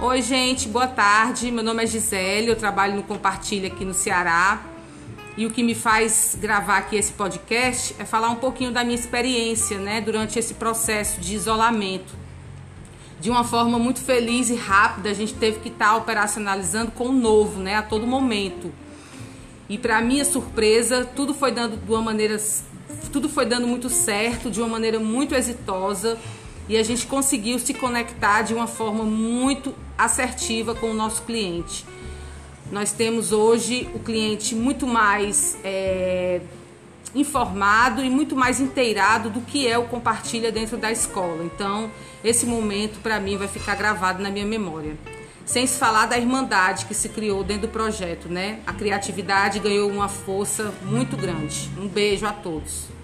Oi, gente, boa tarde. Meu nome é Gisele, eu trabalho no Compartilha aqui no Ceará. E o que me faz gravar aqui esse podcast é falar um pouquinho da minha experiência, né, durante esse processo de isolamento. De uma forma muito feliz e rápida, a gente teve que estar tá operacionalizando com o novo, né, a todo momento. E para minha surpresa, tudo foi dando de uma maneira tudo foi dando muito certo, de uma maneira muito exitosa e a gente conseguiu se conectar de uma forma muito assertiva com o nosso cliente. Nós temos hoje o cliente muito mais é, informado e muito mais inteirado do que é o compartilha dentro da escola. Então, esse momento para mim vai ficar gravado na minha memória. Sem se falar da irmandade que se criou dentro do projeto, né? A criatividade ganhou uma força muito grande. Um beijo a todos.